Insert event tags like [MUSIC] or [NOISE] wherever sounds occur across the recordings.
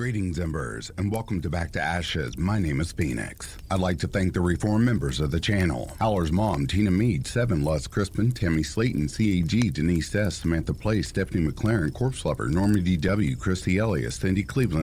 Greetings, Embers, and welcome to Back to Ashes. My name is Phoenix. I'd like to thank the reform members of the channel. Howler's mom, Tina Mead, Seven, Luz Crispin, Tammy Slayton, CAG, Denise S., Samantha Place, Stephanie McLaren, Corpse Lover, Norma DW, Christy Elias, Cindy Cleveland.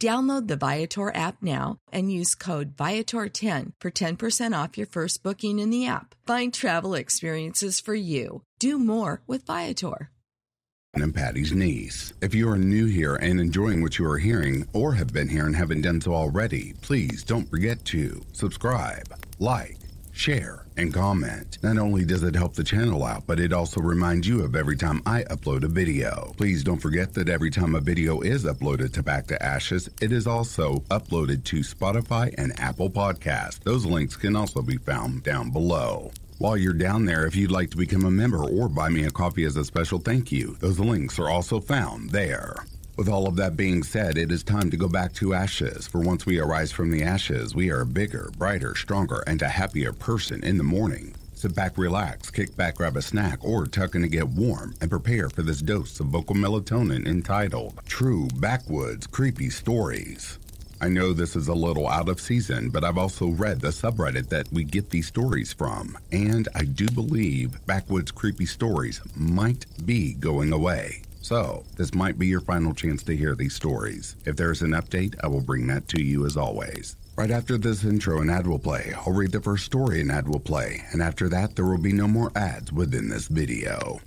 Download the Viator app now and use code Viator10 for 10% off your first booking in the app. Find travel experiences for you. Do more with Viator. And I'm Patty's niece. If you are new here and enjoying what you are hearing, or have been here and haven't done so already, please don't forget to subscribe, like, share, and comment. Not only does it help the channel out, but it also reminds you of every time I upload a video. Please don't forget that every time a video is uploaded to Back to Ashes, it is also uploaded to Spotify and Apple Podcasts. Those links can also be found down below. While you're down there, if you'd like to become a member or buy me a coffee as a special thank you, those links are also found there. With all of that being said, it is time to go back to ashes, for once we arise from the ashes, we are a bigger, brighter, stronger, and a happier person in the morning. Sit back, relax, kick back, grab a snack, or tuck in to get warm, and prepare for this dose of vocal melatonin entitled True Backwoods Creepy Stories. I know this is a little out of season, but I've also read the subreddit that we get these stories from, and I do believe Backwoods Creepy Stories might be going away. So, this might be your final chance to hear these stories. If there's an update, I will bring that to you as always. Right after this intro, an ad will play. I'll read the first story an ad will play, and after that, there will be no more ads within this video.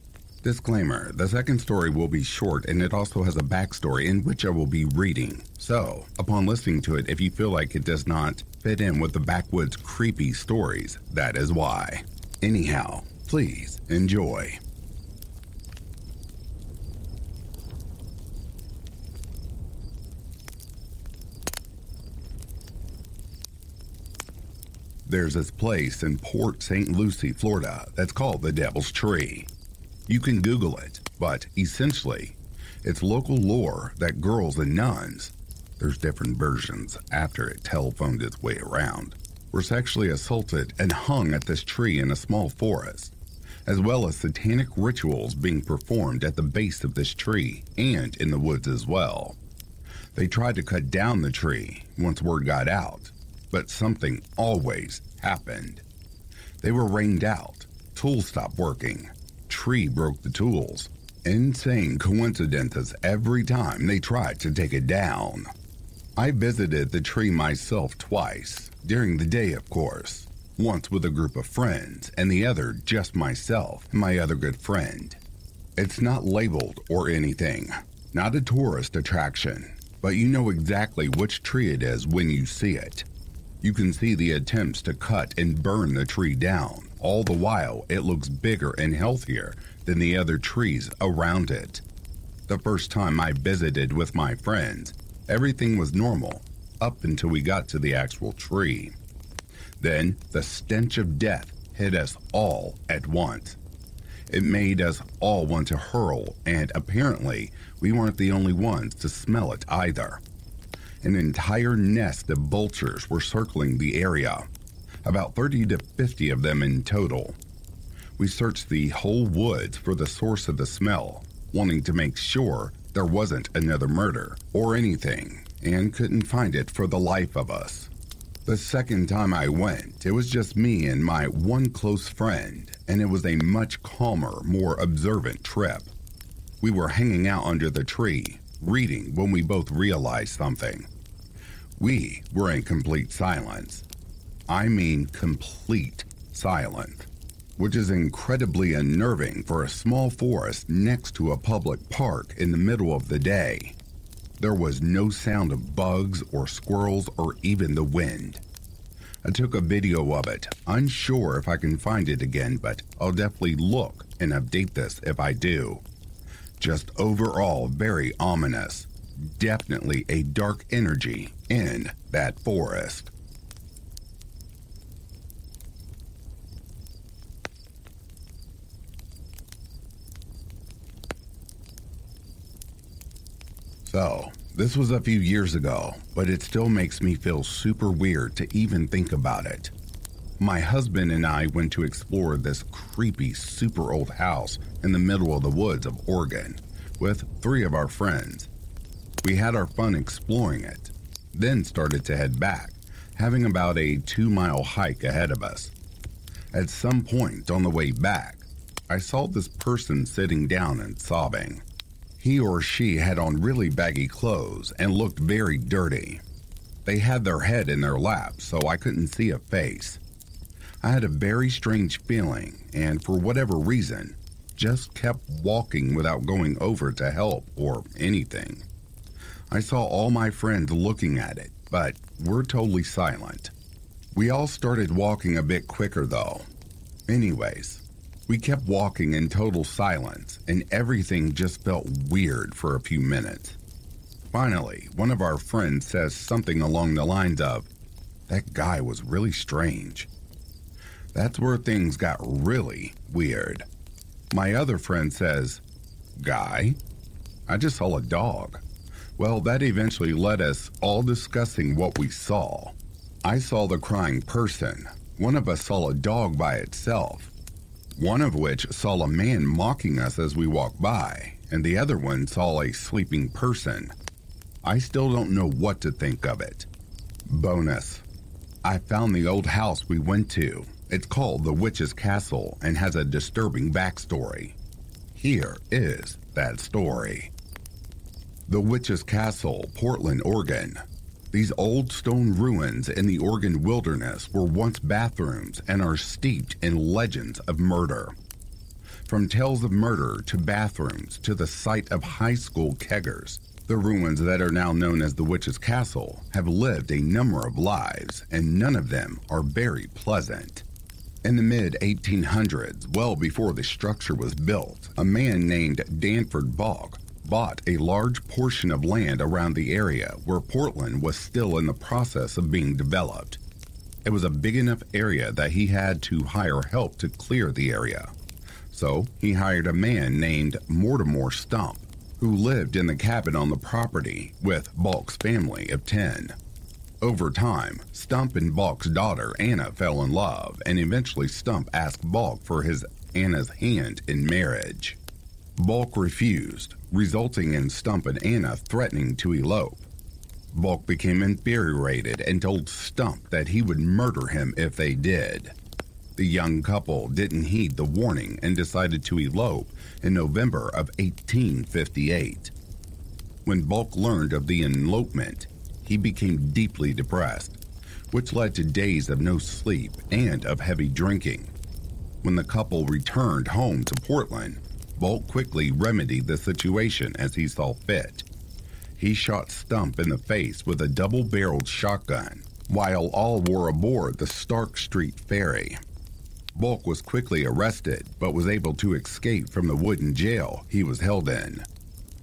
Disclaimer The second story will be short and it also has a backstory in which I will be reading. So, upon listening to it, if you feel like it does not fit in with the backwoods creepy stories, that is why. Anyhow, please enjoy. There's this place in Port St. Lucie, Florida, that's called the Devil's Tree. You can Google it, but essentially, it's local lore that girls and nuns, there's different versions after it telephoned its way around, were sexually assaulted and hung at this tree in a small forest, as well as satanic rituals being performed at the base of this tree and in the woods as well. They tried to cut down the tree once word got out, but something always happened. They were rained out, tools stopped working, tree broke the tools. Insane coincidences every time they tried to take it down. I visited the tree myself twice, during the day, of course. Once with a group of friends, and the other just myself and my other good friend. It's not labeled or anything, not a tourist attraction, but you know exactly which tree it is when you see it. You can see the attempts to cut and burn the tree down. All the while, it looks bigger and healthier than the other trees around it. The first time I visited with my friends, everything was normal up until we got to the actual tree. Then the stench of death hit us all at once. It made us all want to hurl, and apparently, we weren't the only ones to smell it either. An entire nest of vultures were circling the area, about 30 to 50 of them in total. We searched the whole woods for the source of the smell, wanting to make sure there wasn't another murder or anything, and couldn't find it for the life of us. The second time I went, it was just me and my one close friend, and it was a much calmer, more observant trip. We were hanging out under the tree, reading when we both realized something. We were in complete silence. I mean, complete silence, which is incredibly unnerving for a small forest next to a public park in the middle of the day. There was no sound of bugs or squirrels or even the wind. I took a video of it, unsure if I can find it again, but I'll definitely look and update this if I do. Just overall very ominous. Definitely a dark energy in that forest. So, this was a few years ago, but it still makes me feel super weird to even think about it. My husband and I went to explore this creepy, super old house in the middle of the woods of Oregon with three of our friends. We had our fun exploring it, then started to head back, having about a two mile hike ahead of us. At some point on the way back, I saw this person sitting down and sobbing. He or she had on really baggy clothes and looked very dirty. They had their head in their lap, so I couldn't see a face. I had a very strange feeling, and for whatever reason, just kept walking without going over to help or anything. I saw all my friends looking at it, but we're totally silent. We all started walking a bit quicker though. Anyways, we kept walking in total silence, and everything just felt weird for a few minutes. Finally, one of our friends says something along the lines of, That guy was really strange. That's where things got really weird. My other friend says, Guy? I just saw a dog. Well, that eventually led us all discussing what we saw. I saw the crying person. One of us saw a dog by itself one of which saw a man mocking us as we walked by, and the other one saw a sleeping person. I still don't know what to think of it. Bonus I found the old house we went to. It's called the Witch's Castle and has a disturbing backstory. Here is that story. The Witch's Castle, Portland, Oregon, these old stone ruins in the Oregon wilderness were once bathrooms and are steeped in legends of murder. From tales of murder to bathrooms to the site of high school keggers, the ruins that are now known as the Witch's Castle have lived a number of lives, and none of them are very pleasant. In the mid 1800s, well before the structure was built, a man named Danford Balch bought a large portion of land around the area where Portland was still in the process of being developed. It was a big enough area that he had to hire help to clear the area. So he hired a man named Mortimer Stump, who lived in the cabin on the property with Balch's family of 10. Over time, Stump and Balch's daughter Anna fell in love, and eventually Stump asked Balch for his Anna's hand in marriage. Balch refused, resulting in Stump and Anna threatening to elope. Balch became infuriated and told Stump that he would murder him if they did. The young couple didn't heed the warning and decided to elope in November of 1858. When Balch learned of the elopement, he became deeply depressed, which led to days of no sleep and of heavy drinking. When the couple returned home to Portland, Balch quickly remedied the situation as he saw fit. He shot Stump in the face with a double barreled shotgun while all were aboard the Stark Street ferry. Balch was quickly arrested but was able to escape from the wooden jail he was held in.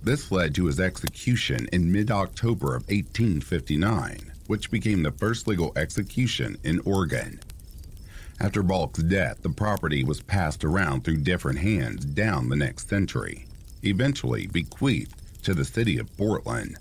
This led to his execution in mid October of 1859, which became the first legal execution in Oregon. After Balch's death, the property was passed around through different hands down the next century, eventually bequeathed to the city of Portland.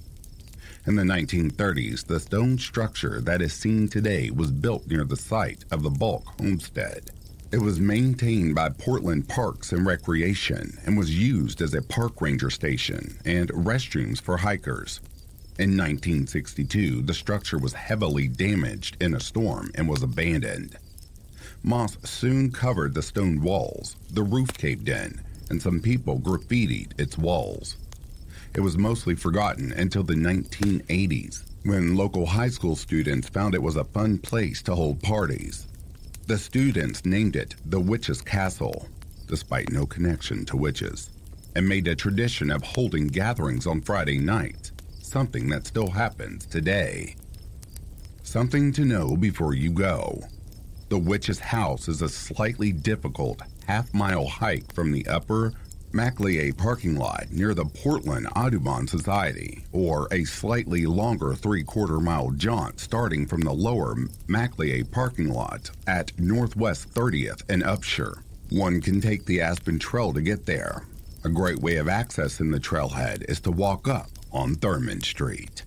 In the 1930s, the stone structure that is seen today was built near the site of the Balch homestead. It was maintained by Portland Parks and Recreation and was used as a park ranger station and restrooms for hikers. In 1962, the structure was heavily damaged in a storm and was abandoned. Moss soon covered the stone walls, the roof caved in, and some people graffitied its walls. It was mostly forgotten until the 1980s, when local high school students found it was a fun place to hold parties. The students named it the Witch's Castle, despite no connection to witches, and made a tradition of holding gatherings on Friday nights, something that still happens today. Something to know before you go. The witch's house is a slightly difficult half mile hike from the upper Macleay parking lot near the Portland Audubon Society, or a slightly longer three quarter mile jaunt starting from the lower Macleay parking lot at Northwest 30th and Upshur. One can take the Aspen Trail to get there. A great way of accessing the trailhead is to walk up on Thurman Street.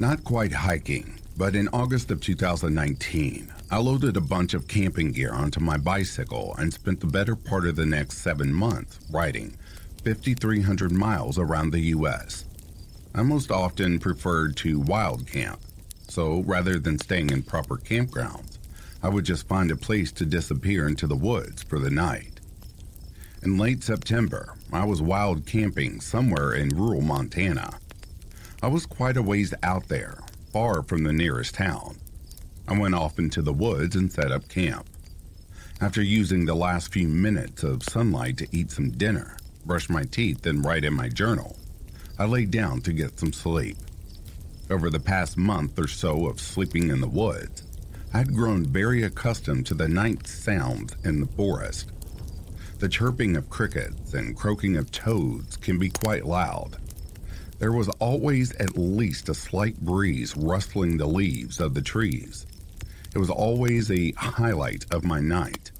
Not quite hiking, but in August of 2019, I loaded a bunch of camping gear onto my bicycle and spent the better part of the next seven months riding 5,300 miles around the U.S. I most often preferred to wild camp, so rather than staying in proper campgrounds, I would just find a place to disappear into the woods for the night. In late September, I was wild camping somewhere in rural Montana. I was quite a ways out there, far from the nearest town. I went off into the woods and set up camp. After using the last few minutes of sunlight to eat some dinner, brush my teeth, and write in my journal, I lay down to get some sleep. Over the past month or so of sleeping in the woods, I had grown very accustomed to the night sounds in the forest. The chirping of crickets and croaking of toads can be quite loud, there was always at least a slight breeze rustling the leaves of the trees. It was always a highlight of my night,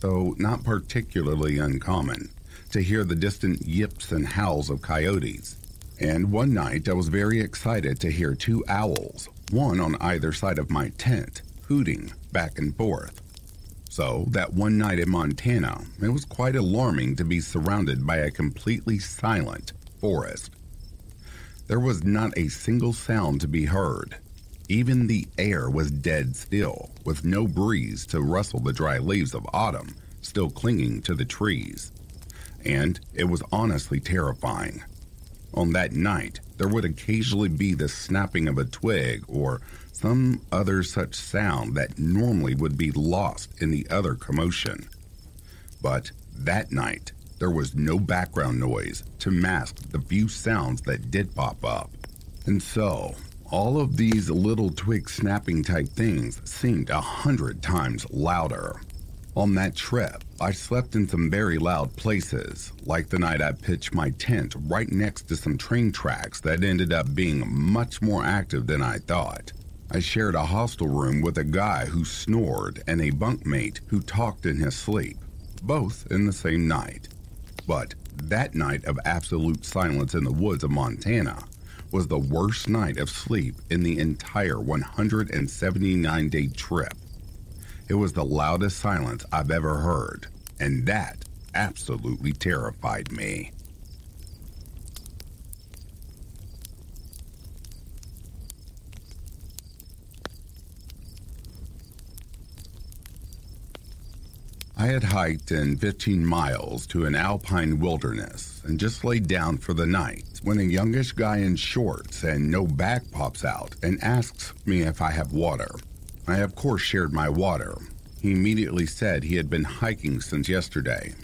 though not particularly uncommon, to hear the distant yips and howls of coyotes. And one night I was very excited to hear two owls, one on either side of my tent, hooting back and forth. So, that one night in Montana, it was quite alarming to be surrounded by a completely silent forest. There was not a single sound to be heard. Even the air was dead still, with no breeze to rustle the dry leaves of autumn still clinging to the trees. And it was honestly terrifying. On that night, there would occasionally be the snapping of a twig or some other such sound that normally would be lost in the other commotion. But that night, there was no background noise to mask the few sounds that did pop up. And so, all of these little twig snapping type things seemed a hundred times louder. On that trip, I slept in some very loud places, like the night I pitched my tent right next to some train tracks that ended up being much more active than I thought. I shared a hostel room with a guy who snored and a bunkmate who talked in his sleep, both in the same night. But that night of absolute silence in the woods of Montana was the worst night of sleep in the entire 179 day trip. It was the loudest silence I've ever heard, and that absolutely terrified me. I had hiked in 15 miles to an alpine wilderness and just laid down for the night when a youngish guy in shorts and no back pops out and asks me if I have water. I, of course, shared my water. He immediately said he had been hiking since yesterday.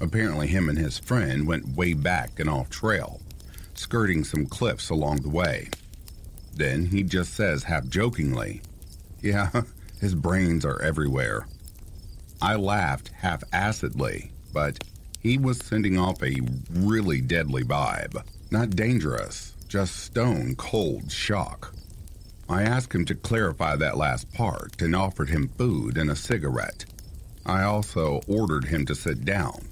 Apparently, him and his friend went way back and off trail, skirting some cliffs along the way. Then he just says, half jokingly, Yeah, [LAUGHS] his brains are everywhere. I laughed half acidly, but he was sending off a really deadly vibe. Not dangerous, just stone cold shock. I asked him to clarify that last part and offered him food and a cigarette. I also ordered him to sit down.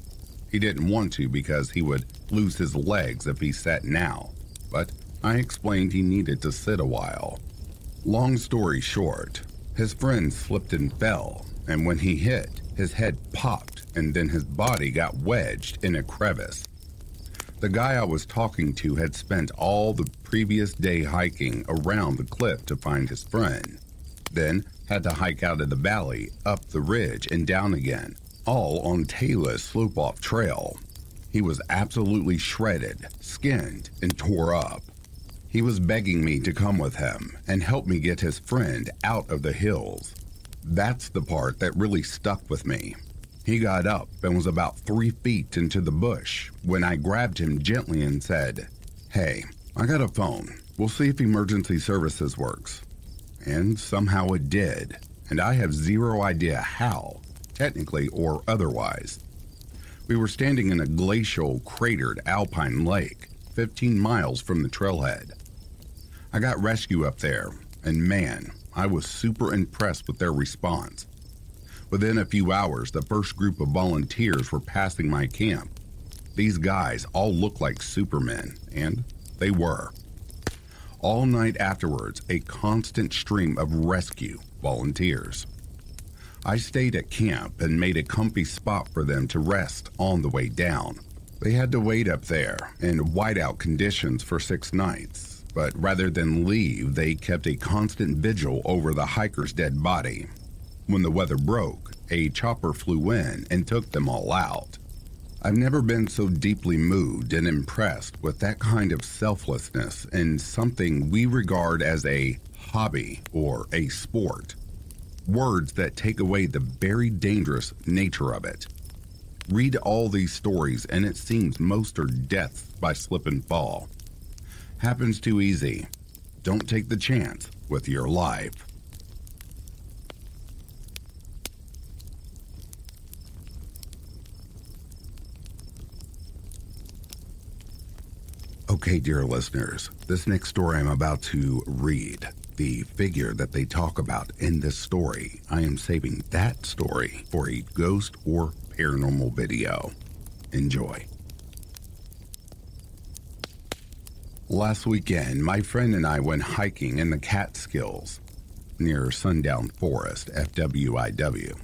He didn't want to because he would lose his legs if he sat now, but I explained he needed to sit a while. Long story short, his friend slipped and fell, and when he hit, his head popped and then his body got wedged in a crevice. The guy I was talking to had spent all the previous day hiking around the cliff to find his friend, then had to hike out of the valley, up the ridge, and down again, all on talus slope off trail. He was absolutely shredded, skinned, and tore up. He was begging me to come with him and help me get his friend out of the hills. That's the part that really stuck with me. He got up and was about three feet into the bush when I grabbed him gently and said, Hey, I got a phone. We'll see if emergency services works. And somehow it did, and I have zero idea how, technically or otherwise. We were standing in a glacial, cratered alpine lake, 15 miles from the trailhead. I got rescue up there, and man, I was super impressed with their response. Within a few hours, the first group of volunteers were passing my camp. These guys all looked like supermen, and they were. All night afterwards, a constant stream of rescue volunteers. I stayed at camp and made a comfy spot for them to rest on the way down. They had to wait up there in whiteout conditions for six nights, but rather than leave, they kept a constant vigil over the hiker's dead body. When the weather broke, a chopper flew in and took them all out. I've never been so deeply moved and impressed with that kind of selflessness in something we regard as a hobby or a sport. Words that take away the very dangerous nature of it. Read all these stories, and it seems most are deaths by slip and fall. Happens too easy. Don't take the chance with your life. Okay, dear listeners, this next story I'm about to read, the figure that they talk about in this story, I am saving that story for a ghost or paranormal video. Enjoy. Last weekend, my friend and I went hiking in the Catskills near Sundown Forest, FWIW,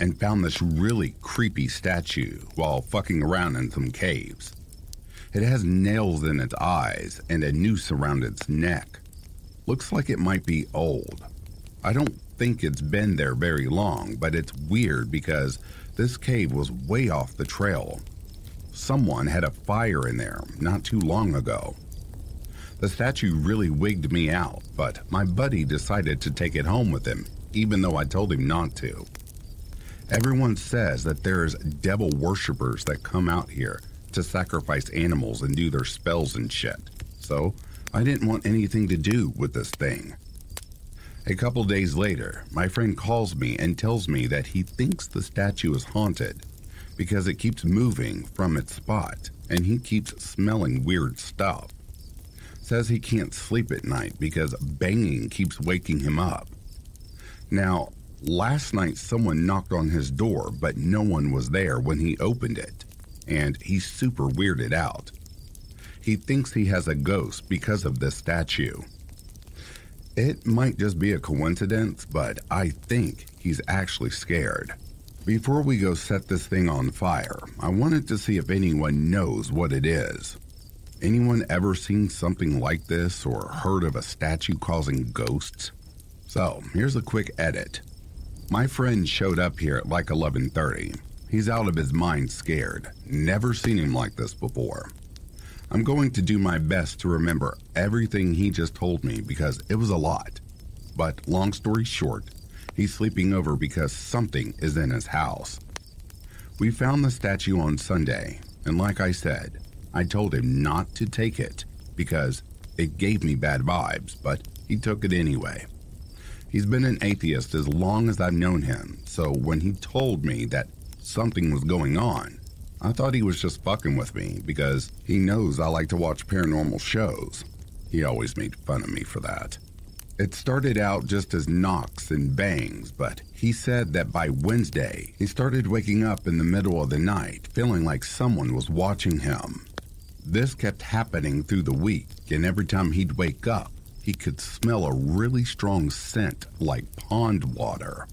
and found this really creepy statue while fucking around in some caves. It has nails in its eyes and a noose around its neck. Looks like it might be old. I don't think it's been there very long, but it's weird because this cave was way off the trail. Someone had a fire in there not too long ago. The statue really wigged me out, but my buddy decided to take it home with him, even though I told him not to. Everyone says that there's devil worshippers that come out here to sacrifice animals and do their spells and shit. So I didn't want anything to do with this thing. A couple days later, my friend calls me and tells me that he thinks the statue is haunted because it keeps moving from its spot and he keeps smelling weird stuff. Says he can't sleep at night because banging keeps waking him up. Now, last night someone knocked on his door, but no one was there when he opened it and he's super weirded out. He thinks he has a ghost because of this statue. It might just be a coincidence, but I think he's actually scared. Before we go set this thing on fire, I wanted to see if anyone knows what it is. Anyone ever seen something like this or heard of a statue causing ghosts? So, here's a quick edit. My friend showed up here at like 11:30 He's out of his mind scared. Never seen him like this before. I'm going to do my best to remember everything he just told me because it was a lot. But long story short, he's sleeping over because something is in his house. We found the statue on Sunday, and like I said, I told him not to take it because it gave me bad vibes, but he took it anyway. He's been an atheist as long as I've known him, so when he told me that something was going on. I thought he was just fucking with me because he knows I like to watch paranormal shows. He always made fun of me for that. It started out just as knocks and bangs, but he said that by Wednesday, he started waking up in the middle of the night feeling like someone was watching him. This kept happening through the week, and every time he'd wake up, he could smell a really strong scent like pond water.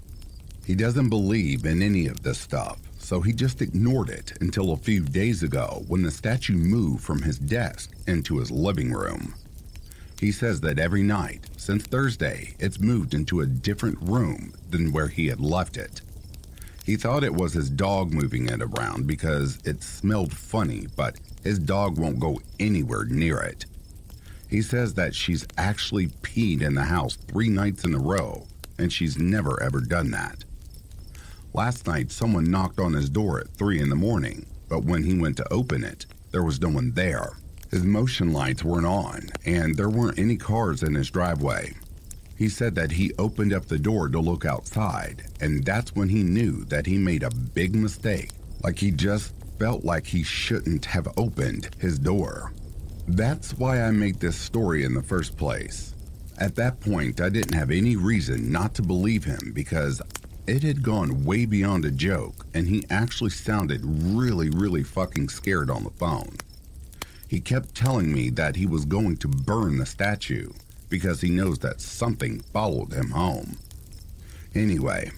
He doesn't believe in any of this stuff, so he just ignored it until a few days ago when the statue moved from his desk into his living room. He says that every night, since Thursday, it's moved into a different room than where he had left it. He thought it was his dog moving it around because it smelled funny, but his dog won't go anywhere near it. He says that she's actually peed in the house three nights in a row and she's never ever done that. Last night, someone knocked on his door at 3 in the morning, but when he went to open it, there was no one there. His motion lights weren't on, and there weren't any cars in his driveway. He said that he opened up the door to look outside, and that's when he knew that he made a big mistake. Like he just felt like he shouldn't have opened his door. That's why I made this story in the first place. At that point, I didn't have any reason not to believe him because it had gone way beyond a joke, and he actually sounded really, really fucking scared on the phone. He kept telling me that he was going to burn the statue because he knows that something followed him home. Anyway,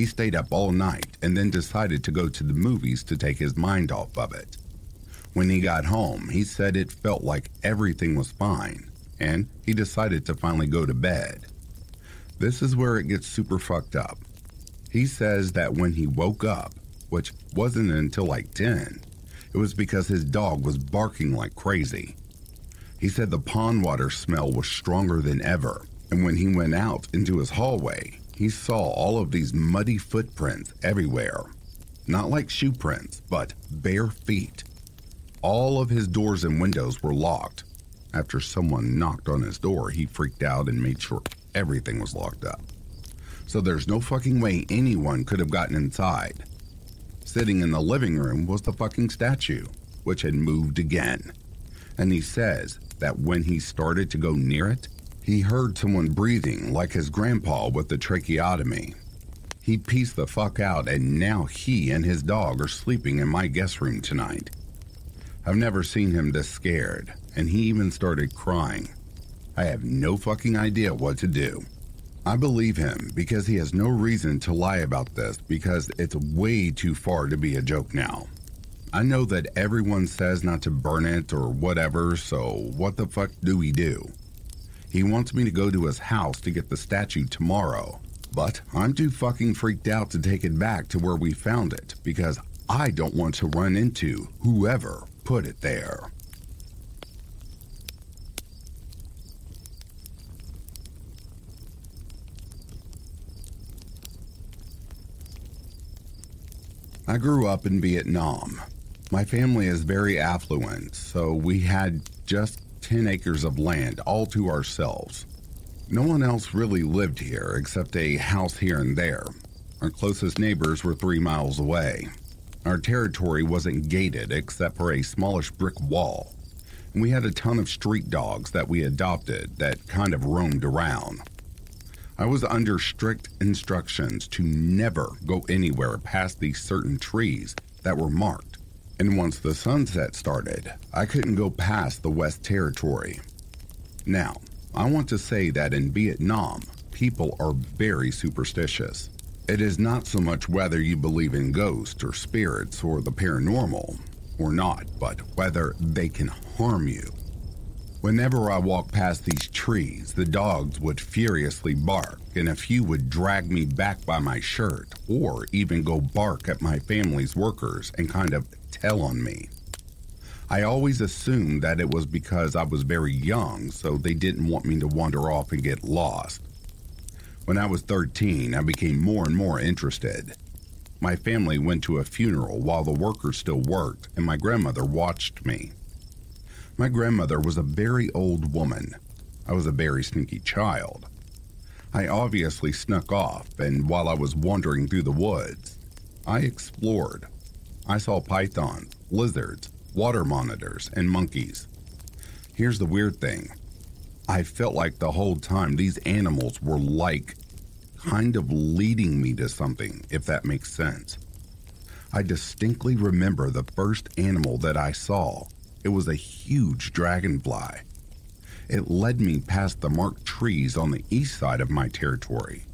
he stayed up all night and then decided to go to the movies to take his mind off of it. When he got home, he said it felt like everything was fine, and he decided to finally go to bed. This is where it gets super fucked up. He says that when he woke up, which wasn't until like 10, it was because his dog was barking like crazy. He said the pond water smell was stronger than ever, and when he went out into his hallway, he saw all of these muddy footprints everywhere. Not like shoe prints, but bare feet. All of his doors and windows were locked. After someone knocked on his door, he freaked out and made sure everything was locked up. So there's no fucking way anyone could have gotten inside. Sitting in the living room was the fucking statue, which had moved again. And he says that when he started to go near it, he heard someone breathing like his grandpa with the tracheotomy. He pieced the fuck out, and now he and his dog are sleeping in my guest room tonight. I've never seen him this scared, and he even started crying. I have no fucking idea what to do. I believe him because he has no reason to lie about this because it's way too far to be a joke now. I know that everyone says not to burn it or whatever, so what the fuck do we do? He wants me to go to his house to get the statue tomorrow, but I'm too fucking freaked out to take it back to where we found it because I don't want to run into whoever put it there. I grew up in Vietnam. My family is very affluent, so we had just 10 acres of land all to ourselves. No one else really lived here except a house here and there. Our closest neighbors were three miles away. Our territory wasn't gated except for a smallish brick wall. And we had a ton of street dogs that we adopted that kind of roamed around. I was under strict instructions to never go anywhere past these certain trees that were marked. And once the sunset started, I couldn't go past the West Territory. Now, I want to say that in Vietnam, people are very superstitious. It is not so much whether you believe in ghosts or spirits or the paranormal or not, but whether they can harm you. Whenever I walked past these trees, the dogs would furiously bark, and a few would drag me back by my shirt, or even go bark at my family's workers and kind of tell on me. I always assumed that it was because I was very young, so they didn't want me to wander off and get lost. When I was 13, I became more and more interested. My family went to a funeral while the workers still worked, and my grandmother watched me. My grandmother was a very old woman. I was a very sneaky child. I obviously snuck off, and while I was wandering through the woods, I explored. I saw pythons, lizards, water monitors, and monkeys. Here's the weird thing I felt like the whole time these animals were like kind of leading me to something, if that makes sense. I distinctly remember the first animal that I saw it was a huge dragonfly. It led me past the marked trees on the east side of my territory.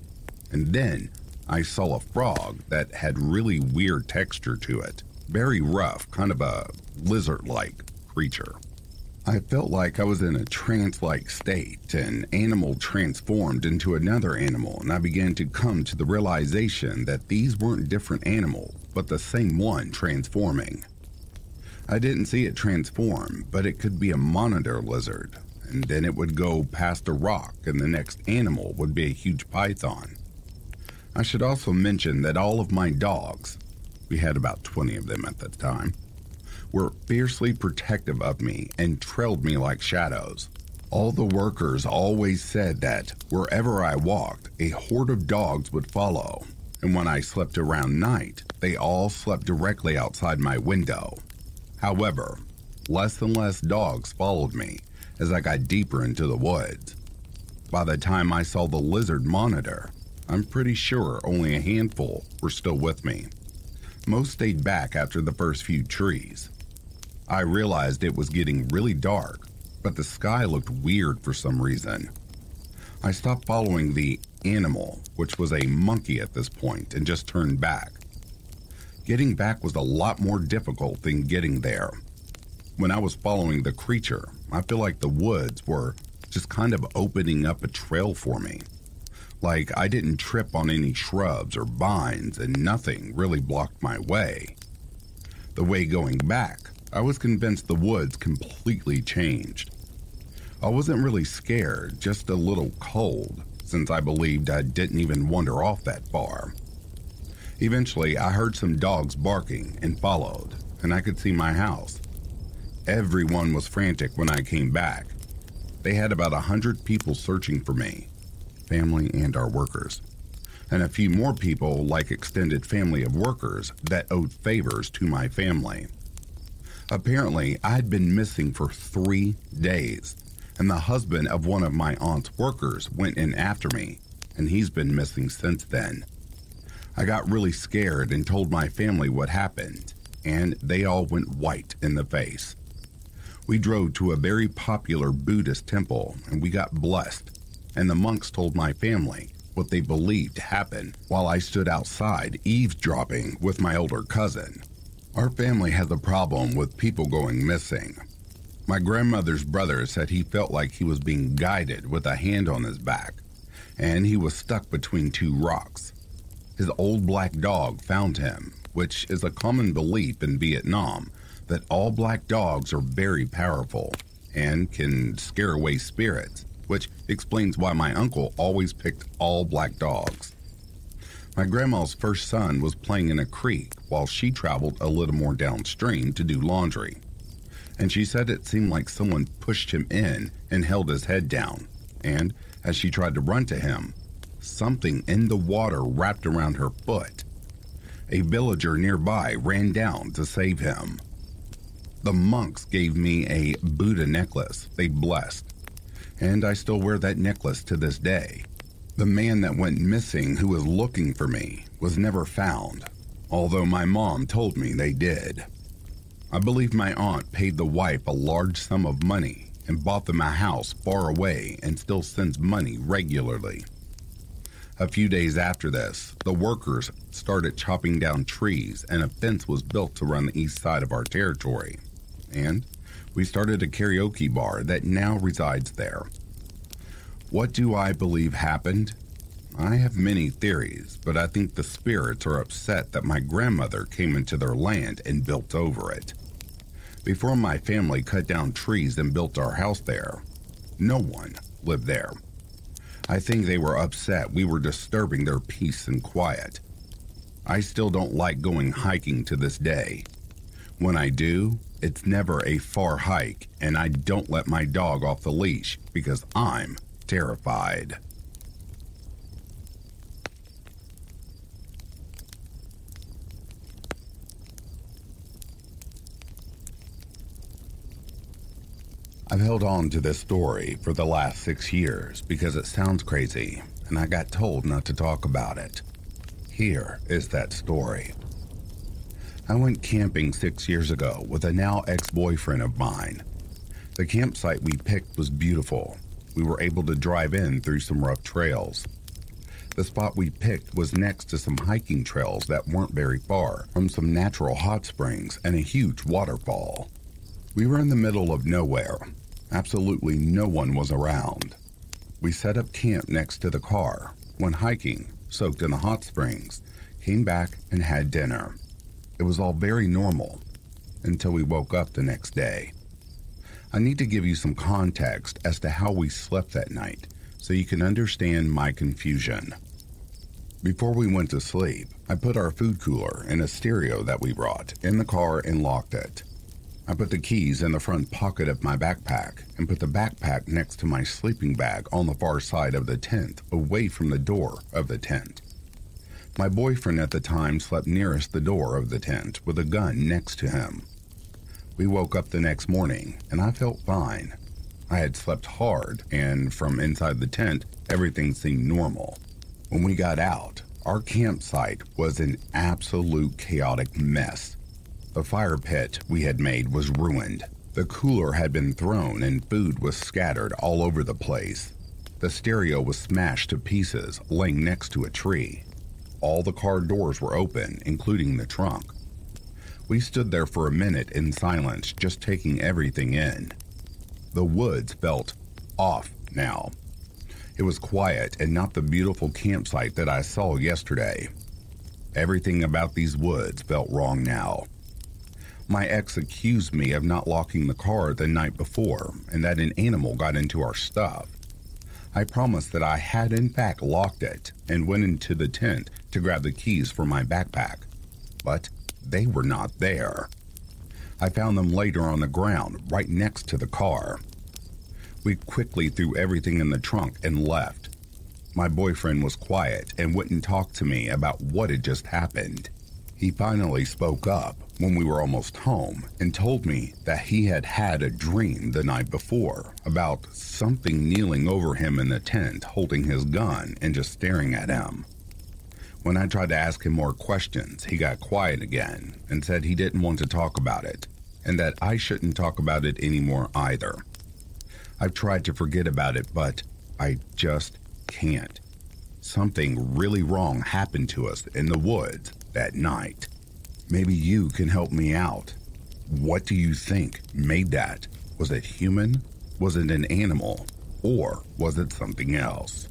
And then I saw a frog that had really weird texture to it. Very rough, kind of a lizard like creature. I felt like I was in a trance like state. An animal transformed into another animal, and I began to come to the realization that these weren't different animals, but the same one transforming. I didn't see it transform, but it could be a monitor lizard, and then it would go past a rock, and the next animal would be a huge python. I should also mention that all of my dogs, we had about 20 of them at the time, were fiercely protective of me and trailed me like shadows. All the workers always said that wherever I walked, a horde of dogs would follow, and when I slept around night, they all slept directly outside my window. However, less and less dogs followed me as I got deeper into the woods. By the time I saw the lizard monitor, I'm pretty sure only a handful were still with me. Most stayed back after the first few trees. I realized it was getting really dark, but the sky looked weird for some reason. I stopped following the animal, which was a monkey at this point, and just turned back. Getting back was a lot more difficult than getting there. When I was following the creature, I feel like the woods were just kind of opening up a trail for me. Like I didn't trip on any shrubs or vines and nothing really blocked my way. The way going back, I was convinced the woods completely changed. I wasn't really scared, just a little cold, since I believed I didn't even wander off that far. Eventually, I heard some dogs barking and followed, and I could see my house. Everyone was frantic when I came back. They had about a hundred people searching for me, family and our workers, and a few more people, like extended family of workers, that owed favors to my family. Apparently, I had been missing for three days, and the husband of one of my aunt's workers went in after me, and he's been missing since then. I got really scared and told my family what happened, and they all went white in the face. We drove to a very popular Buddhist temple and we got blessed, and the monks told my family what they believed happened while I stood outside eavesdropping with my older cousin. Our family has a problem with people going missing. My grandmother's brother said he felt like he was being guided with a hand on his back, and he was stuck between two rocks. His old black dog found him, which is a common belief in Vietnam that all black dogs are very powerful and can scare away spirits, which explains why my uncle always picked all black dogs. My grandma's first son was playing in a creek while she traveled a little more downstream to do laundry. And she said it seemed like someone pushed him in and held his head down. And as she tried to run to him, something in the water wrapped around her foot. A villager nearby ran down to save him. The monks gave me a Buddha necklace they blessed, and I still wear that necklace to this day. The man that went missing who was looking for me was never found, although my mom told me they did. I believe my aunt paid the wife a large sum of money and bought them a house far away and still sends money regularly. A few days after this, the workers started chopping down trees and a fence was built to run the east side of our territory. And we started a karaoke bar that now resides there. What do I believe happened? I have many theories, but I think the spirits are upset that my grandmother came into their land and built over it. Before my family cut down trees and built our house there, no one lived there. I think they were upset we were disturbing their peace and quiet. I still don't like going hiking to this day. When I do, it's never a far hike, and I don't let my dog off the leash because I'm terrified. I've held on to this story for the last six years because it sounds crazy, and I got told not to talk about it. Here is that story. I went camping six years ago with a now ex boyfriend of mine. The campsite we picked was beautiful, we were able to drive in through some rough trails. The spot we picked was next to some hiking trails that weren't very far from some natural hot springs and a huge waterfall. We were in the middle of nowhere. Absolutely no one was around. We set up camp next to the car, went hiking, soaked in the hot springs, came back and had dinner. It was all very normal until we woke up the next day. I need to give you some context as to how we slept that night so you can understand my confusion. Before we went to sleep, I put our food cooler and a stereo that we brought in the car and locked it. I put the keys in the front pocket of my backpack and put the backpack next to my sleeping bag on the far side of the tent, away from the door of the tent. My boyfriend at the time slept nearest the door of the tent with a gun next to him. We woke up the next morning and I felt fine. I had slept hard, and from inside the tent, everything seemed normal. When we got out, our campsite was an absolute chaotic mess. The fire pit we had made was ruined. The cooler had been thrown and food was scattered all over the place. The stereo was smashed to pieces, laying next to a tree. All the car doors were open, including the trunk. We stood there for a minute in silence, just taking everything in. The woods felt off now. It was quiet and not the beautiful campsite that I saw yesterday. Everything about these woods felt wrong now. My ex accused me of not locking the car the night before and that an animal got into our stuff. I promised that I had in fact locked it and went into the tent to grab the keys for my backpack, but they were not there. I found them later on the ground right next to the car. We quickly threw everything in the trunk and left. My boyfriend was quiet and wouldn't talk to me about what had just happened. He finally spoke up when we were almost home and told me that he had had a dream the night before about something kneeling over him in the tent holding his gun and just staring at him. When I tried to ask him more questions, he got quiet again and said he didn't want to talk about it and that I shouldn't talk about it anymore either. I've tried to forget about it, but I just can't. Something really wrong happened to us in the woods that night. Maybe you can help me out. What do you think made that? Was it human? Was it an animal? Or was it something else?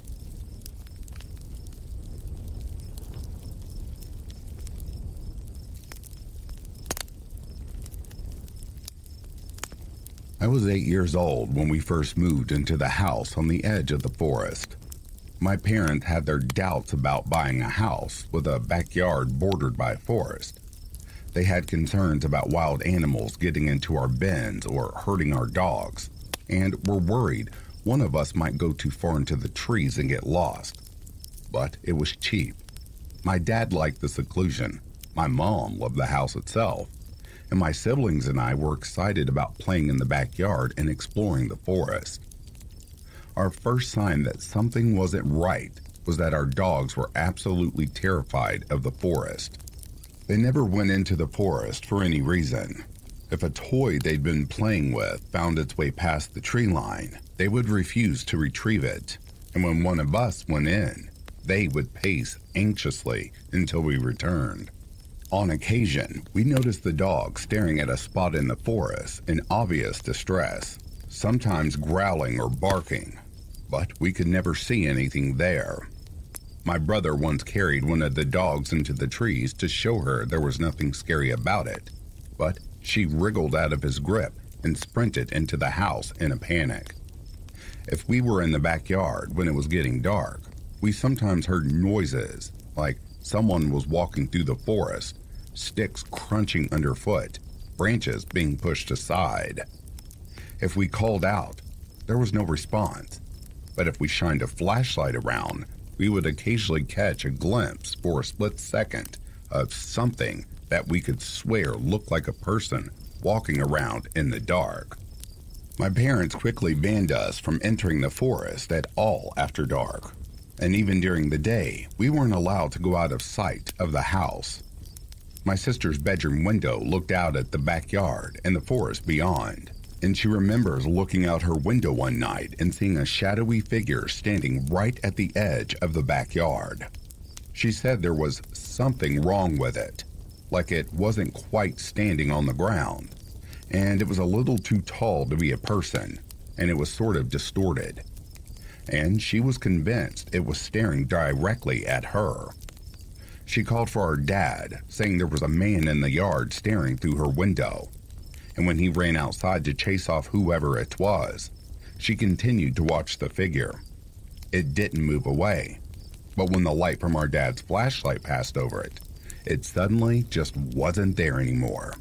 I was eight years old when we first moved into the house on the edge of the forest. My parents had their doubts about buying a house with a backyard bordered by forest. They had concerns about wild animals getting into our bins or hurting our dogs, and were worried one of us might go too far into the trees and get lost. But it was cheap. My dad liked the seclusion. My mom loved the house itself. And my siblings and I were excited about playing in the backyard and exploring the forest. Our first sign that something wasn't right was that our dogs were absolutely terrified of the forest. They never went into the forest for any reason. If a toy they'd been playing with found its way past the tree line, they would refuse to retrieve it. And when one of us went in, they would pace anxiously until we returned. On occasion, we noticed the dog staring at a spot in the forest in obvious distress, sometimes growling or barking, but we could never see anything there. My brother once carried one of the dogs into the trees to show her there was nothing scary about it, but she wriggled out of his grip and sprinted into the house in a panic. If we were in the backyard when it was getting dark, we sometimes heard noises like someone was walking through the forest, sticks crunching underfoot, branches being pushed aside. If we called out, there was no response but if we shined a flashlight around, we would occasionally catch a glimpse for a split second of something that we could swear looked like a person walking around in the dark. My parents quickly banned us from entering the forest at all after dark, and even during the day, we weren't allowed to go out of sight of the house. My sister's bedroom window looked out at the backyard and the forest beyond and she remembers looking out her window one night and seeing a shadowy figure standing right at the edge of the backyard. She said there was something wrong with it, like it wasn't quite standing on the ground, and it was a little too tall to be a person, and it was sort of distorted. And she was convinced it was staring directly at her. She called for our dad, saying there was a man in the yard staring through her window and when he ran outside to chase off whoever it was, she continued to watch the figure. It didn't move away, but when the light from our dad's flashlight passed over it, it suddenly just wasn't there anymore.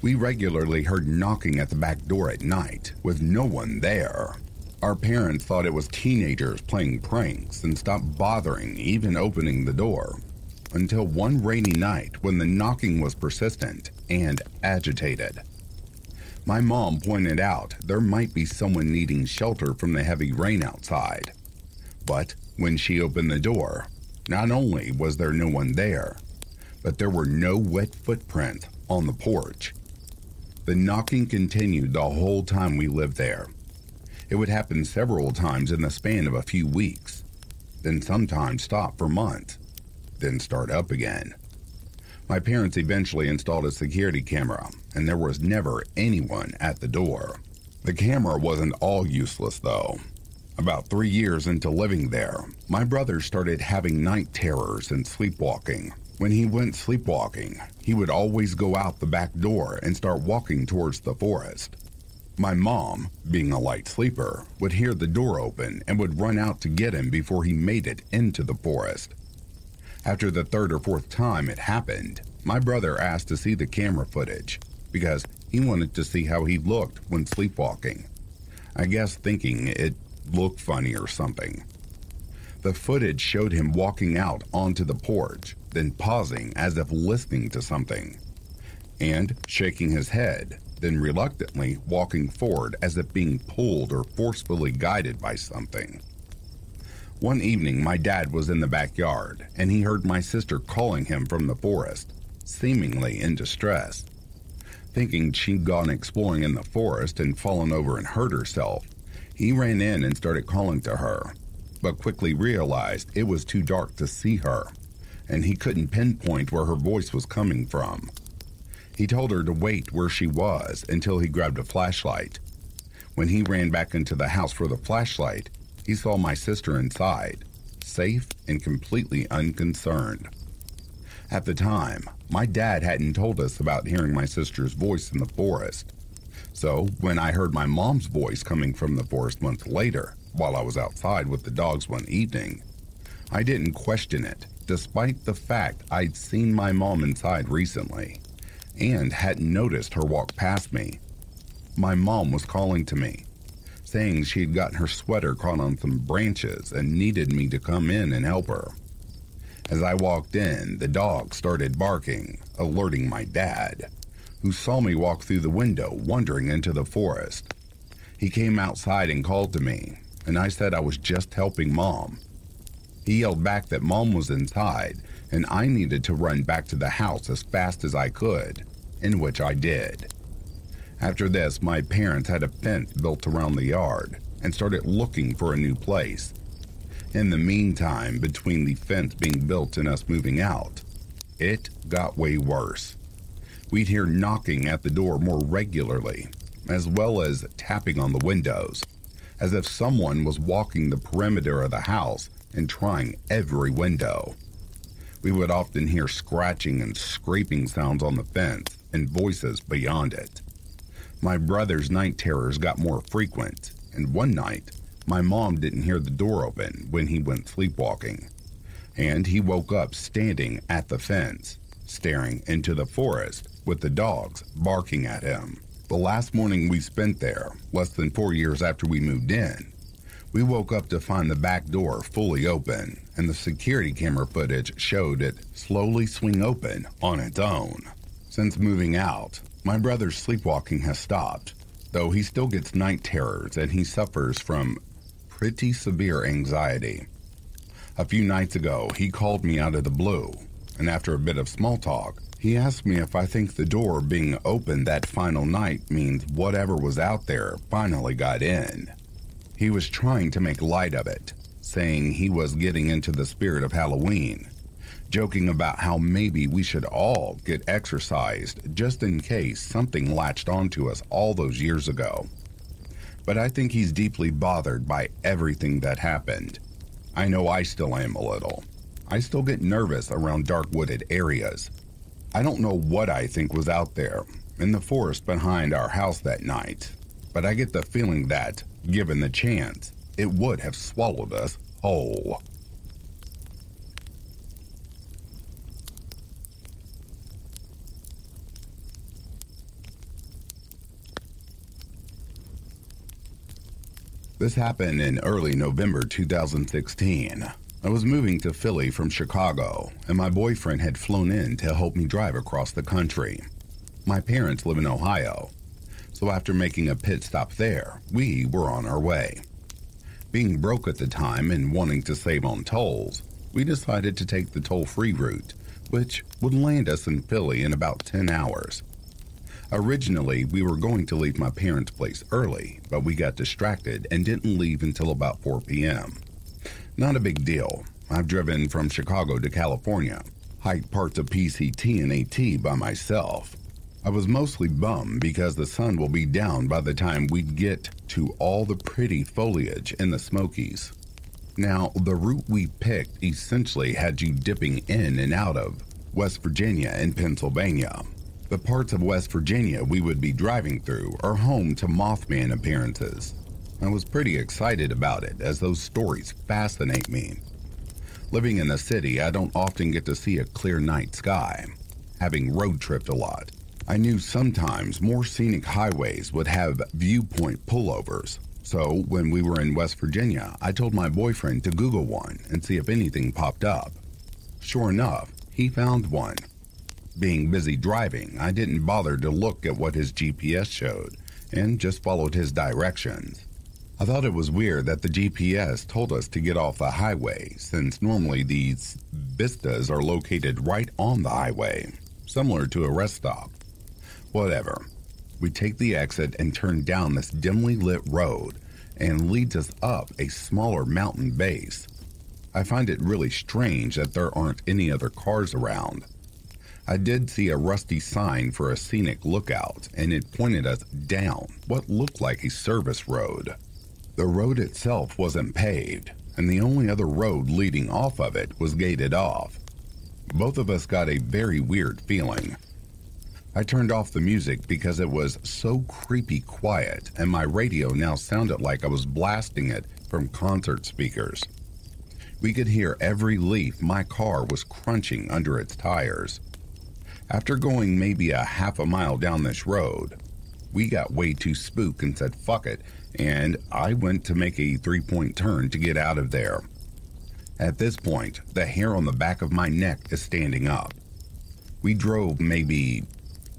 We regularly heard knocking at the back door at night with no one there. Our parents thought it was teenagers playing pranks and stopped bothering even opening the door until one rainy night when the knocking was persistent and agitated. My mom pointed out there might be someone needing shelter from the heavy rain outside. But when she opened the door, not only was there no one there, but there were no wet footprints on the porch. The knocking continued the whole time we lived there. It would happen several times in the span of a few weeks, then sometimes stop for months, then start up again. My parents eventually installed a security camera, and there was never anyone at the door. The camera wasn't all useless, though. About three years into living there, my brother started having night terrors and sleepwalking. When he went sleepwalking, he would always go out the back door and start walking towards the forest. My mom, being a light sleeper, would hear the door open and would run out to get him before he made it into the forest. After the third or fourth time it happened, my brother asked to see the camera footage because he wanted to see how he looked when sleepwalking. I guess thinking it looked funny or something. The footage showed him walking out onto the porch, then pausing as if listening to something, and shaking his head, then reluctantly walking forward as if being pulled or forcefully guided by something. One evening, my dad was in the backyard and he heard my sister calling him from the forest, seemingly in distress. Thinking she'd gone exploring in the forest and fallen over and hurt herself, he ran in and started calling to her, but quickly realized it was too dark to see her, and he couldn't pinpoint where her voice was coming from. He told her to wait where she was until he grabbed a flashlight. When he ran back into the house for the flashlight, he saw my sister inside, safe and completely unconcerned. At the time, my dad hadn't told us about hearing my sister's voice in the forest. So, when I heard my mom's voice coming from the forest months later, while I was outside with the dogs one evening, I didn't question it, despite the fact I'd seen my mom inside recently and hadn't noticed her walk past me. My mom was calling to me, saying she had gotten her sweater caught on some branches and needed me to come in and help her. As I walked in, the dog started barking, alerting my dad who saw me walk through the window, wandering into the forest. He came outside and called to me, and I said I was just helping Mom. He yelled back that Mom was inside, and I needed to run back to the house as fast as I could, in which I did. After this, my parents had a fence built around the yard and started looking for a new place. In the meantime, between the fence being built and us moving out, it got way worse we'd hear knocking at the door more regularly, as well as tapping on the windows, as if someone was walking the perimeter of the house and trying every window. We would often hear scratching and scraping sounds on the fence and voices beyond it. My brother's night terrors got more frequent, and one night, my mom didn't hear the door open when he went sleepwalking, and he woke up standing at the fence, staring into the forest with the dogs barking at him. The last morning we spent there, less than four years after we moved in, we woke up to find the back door fully open, and the security camera footage showed it slowly swing open on its own. Since moving out, my brother's sleepwalking has stopped, though he still gets night terrors and he suffers from pretty severe anxiety. A few nights ago, he called me out of the blue, and after a bit of small talk, he asked me if I think the door being open that final night means whatever was out there finally got in. He was trying to make light of it, saying he was getting into the spirit of Halloween, joking about how maybe we should all get exorcised just in case something latched onto us all those years ago. But I think he's deeply bothered by everything that happened. I know I still am a little. I still get nervous around dark wooded areas, I don't know what I think was out there, in the forest behind our house that night, but I get the feeling that, given the chance, it would have swallowed us whole. This happened in early November 2016. I was moving to Philly from Chicago, and my boyfriend had flown in to help me drive across the country. My parents live in Ohio, so after making a pit stop there, we were on our way. Being broke at the time and wanting to save on tolls, we decided to take the toll free route, which would land us in Philly in about 10 hours. Originally, we were going to leave my parents' place early, but we got distracted and didn't leave until about 4 p.m. Not a big deal. I've driven from Chicago to California, hiked parts of PCT and AT by myself. I was mostly bummed because the sun will be down by the time we'd get to all the pretty foliage in the Smokies. Now, the route we picked essentially had you dipping in and out of West Virginia and Pennsylvania. The parts of West Virginia we would be driving through are home to Mothman appearances. I was pretty excited about it as those stories fascinate me. Living in the city, I don't often get to see a clear night sky. Having road tripped a lot, I knew sometimes more scenic highways would have viewpoint pullovers. So when we were in West Virginia, I told my boyfriend to Google one and see if anything popped up. Sure enough, he found one being busy driving, I didn't bother to look at what his GPS showed and just followed his directions. I thought it was weird that the GPS told us to get off the highway since normally these vistas are located right on the highway, similar to a rest stop. Whatever. We take the exit and turn down this dimly lit road and leads us up a smaller mountain base. I find it really strange that there aren't any other cars around. I did see a rusty sign for a scenic lookout, and it pointed us down what looked like a service road. The road itself wasn't paved, and the only other road leading off of it was gated off. Both of us got a very weird feeling. I turned off the music because it was so creepy quiet, and my radio now sounded like I was blasting it from concert speakers. We could hear every leaf my car was crunching under its tires. After going maybe a half a mile down this road, we got way too spooked and said fuck it, and I went to make a three point turn to get out of there. At this point, the hair on the back of my neck is standing up. We drove maybe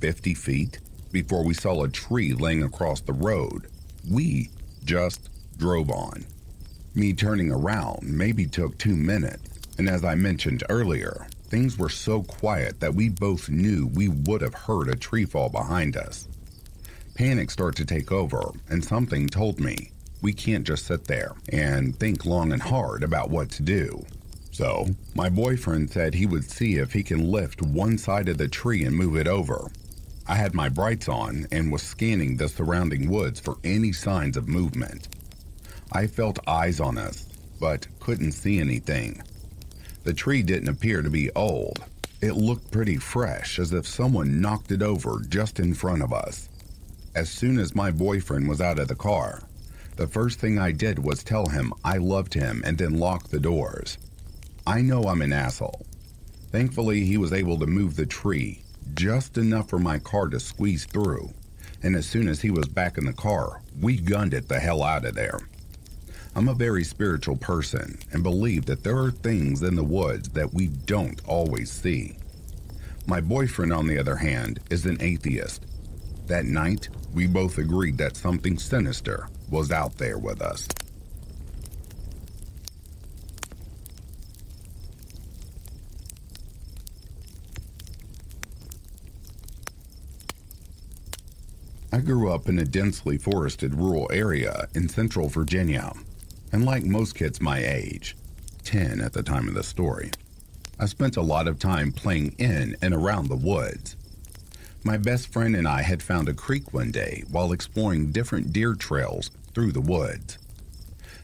50 feet before we saw a tree laying across the road. We just drove on. Me turning around maybe took two minutes, and as I mentioned earlier, Things were so quiet that we both knew we would have heard a tree fall behind us. Panic started to take over, and something told me we can't just sit there and think long and hard about what to do. So, my boyfriend said he would see if he can lift one side of the tree and move it over. I had my brights on and was scanning the surrounding woods for any signs of movement. I felt eyes on us, but couldn't see anything. The tree didn't appear to be old. It looked pretty fresh, as if someone knocked it over just in front of us. As soon as my boyfriend was out of the car, the first thing I did was tell him I loved him and then lock the doors. I know I'm an asshole. Thankfully, he was able to move the tree just enough for my car to squeeze through, and as soon as he was back in the car, we gunned it the hell out of there. I'm a very spiritual person and believe that there are things in the woods that we don't always see. My boyfriend, on the other hand, is an atheist. That night, we both agreed that something sinister was out there with us. I grew up in a densely forested rural area in central Virginia and like most kids my age, 10 at the time of the story, I spent a lot of time playing in and around the woods. My best friend and I had found a creek one day while exploring different deer trails through the woods.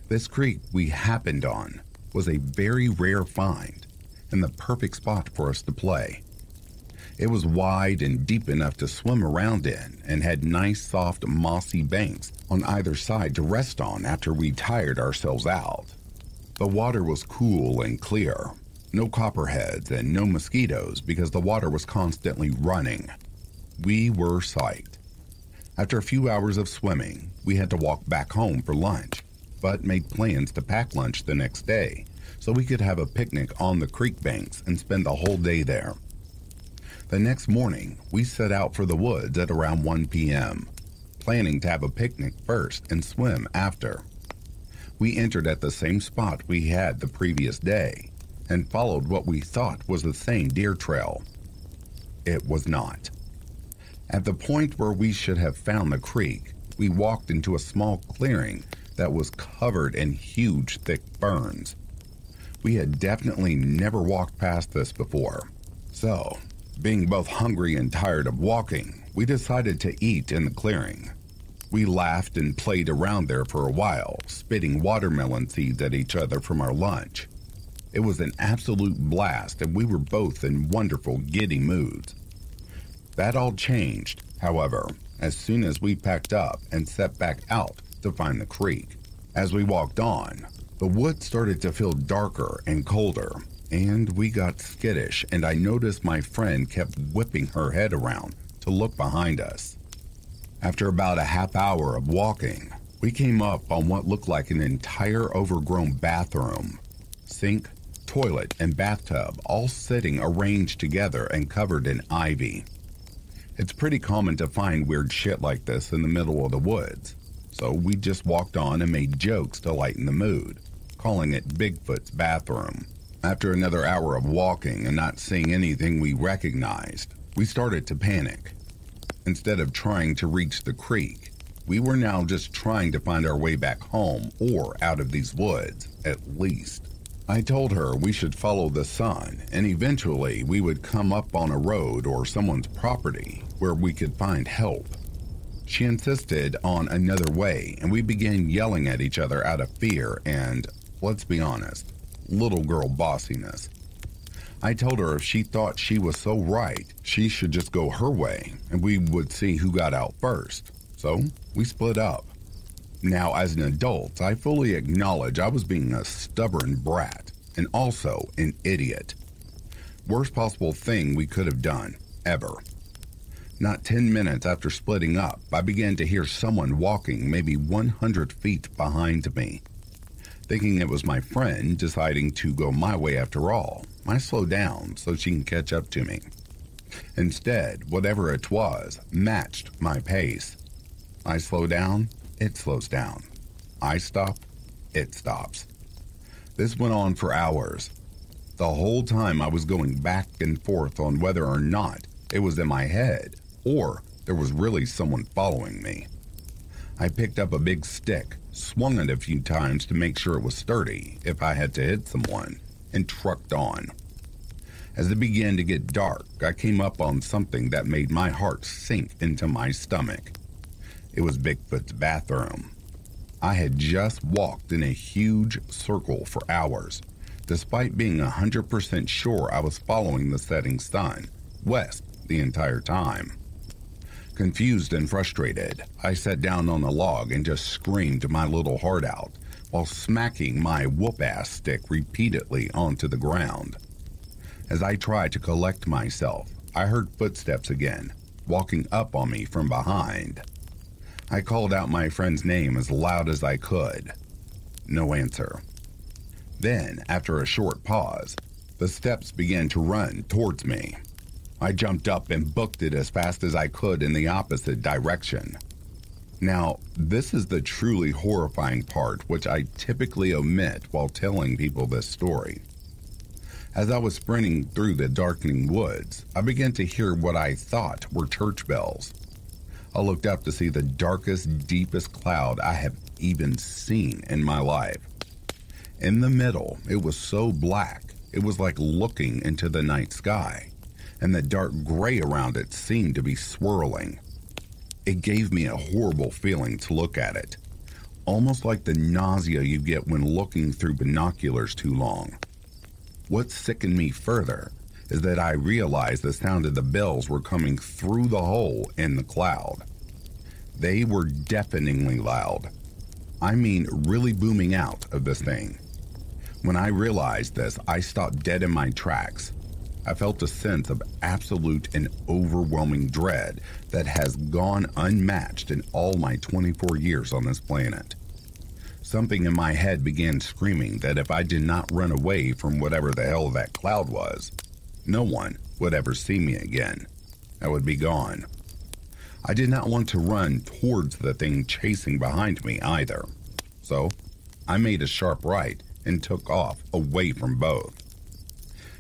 This creek we happened on was a very rare find and the perfect spot for us to play. It was wide and deep enough to swim around in and had nice, soft, mossy banks on either side to rest on after we tired ourselves out. The water was cool and clear. No copperheads and no mosquitoes because the water was constantly running. We were psyched. After a few hours of swimming, we had to walk back home for lunch, but made plans to pack lunch the next day so we could have a picnic on the creek banks and spend the whole day there. The next morning, we set out for the woods at around 1 p.m., planning to have a picnic first and swim after. We entered at the same spot we had the previous day and followed what we thought was the same deer trail. It was not. At the point where we should have found the creek, we walked into a small clearing that was covered in huge, thick ferns. We had definitely never walked past this before. So, being both hungry and tired of walking, we decided to eat in the clearing. We laughed and played around there for a while, spitting watermelon seeds at each other from our lunch. It was an absolute blast, and we were both in wonderful, giddy moods. That all changed, however, as soon as we packed up and set back out to find the creek. As we walked on, the woods started to feel darker and colder, and we got skittish, and I noticed my friend kept whipping her head around to look behind us. After about a half hour of walking, we came up on what looked like an entire overgrown bathroom. Sink, toilet, and bathtub all sitting arranged together and covered in ivy. It's pretty common to find weird shit like this in the middle of the woods, so we just walked on and made jokes to lighten the mood, calling it Bigfoot's bathroom. After another hour of walking and not seeing anything we recognized, we started to panic. Instead of trying to reach the creek, we were now just trying to find our way back home or out of these woods, at least. I told her we should follow the sun and eventually we would come up on a road or someone's property where we could find help. She insisted on another way and we began yelling at each other out of fear and, let's be honest, little girl bossiness. I told her if she thought she was so right, she should just go her way and we would see who got out first. So we split up. Now, as an adult, I fully acknowledge I was being a stubborn brat and also an idiot. Worst possible thing we could have done, ever. Not 10 minutes after splitting up, I began to hear someone walking maybe 100 feet behind me. Thinking it was my friend deciding to go my way after all, I slowed down so she can catch up to me. Instead, whatever it was matched my pace. I slow down, it slows down. I stop, it stops. This went on for hours. The whole time I was going back and forth on whether or not it was in my head or there was really someone following me. I picked up a big stick, swung it a few times to make sure it was sturdy if I had to hit someone, and trucked on. As it began to get dark, I came up on something that made my heart sink into my stomach. It was Bigfoot's bathroom. I had just walked in a huge circle for hours, despite being 100% sure I was following the setting sun, west, the entire time. Confused and frustrated, I sat down on a log and just screamed my little heart out while smacking my whoop ass stick repeatedly onto the ground. As I tried to collect myself, I heard footsteps again, walking up on me from behind. I called out my friend's name as loud as I could. No answer. Then, after a short pause, the steps began to run towards me. I jumped up and booked it as fast as I could in the opposite direction. Now, this is the truly horrifying part, which I typically omit while telling people this story. As I was sprinting through the darkening woods, I began to hear what I thought were church bells. I looked up to see the darkest, deepest cloud I have even seen in my life. In the middle, it was so black, it was like looking into the night sky, and the dark gray around it seemed to be swirling. It gave me a horrible feeling to look at it, almost like the nausea you get when looking through binoculars too long. What sickened me further is that I realized the sound of the bells were coming through the hole in the cloud. They were deafeningly loud. I mean, really booming out of this thing. When I realized this, I stopped dead in my tracks. I felt a sense of absolute and overwhelming dread that has gone unmatched in all my 24 years on this planet. Something in my head began screaming that if I did not run away from whatever the hell that cloud was, no one would ever see me again. I would be gone. I did not want to run towards the thing chasing behind me either. So I made a sharp right and took off away from both.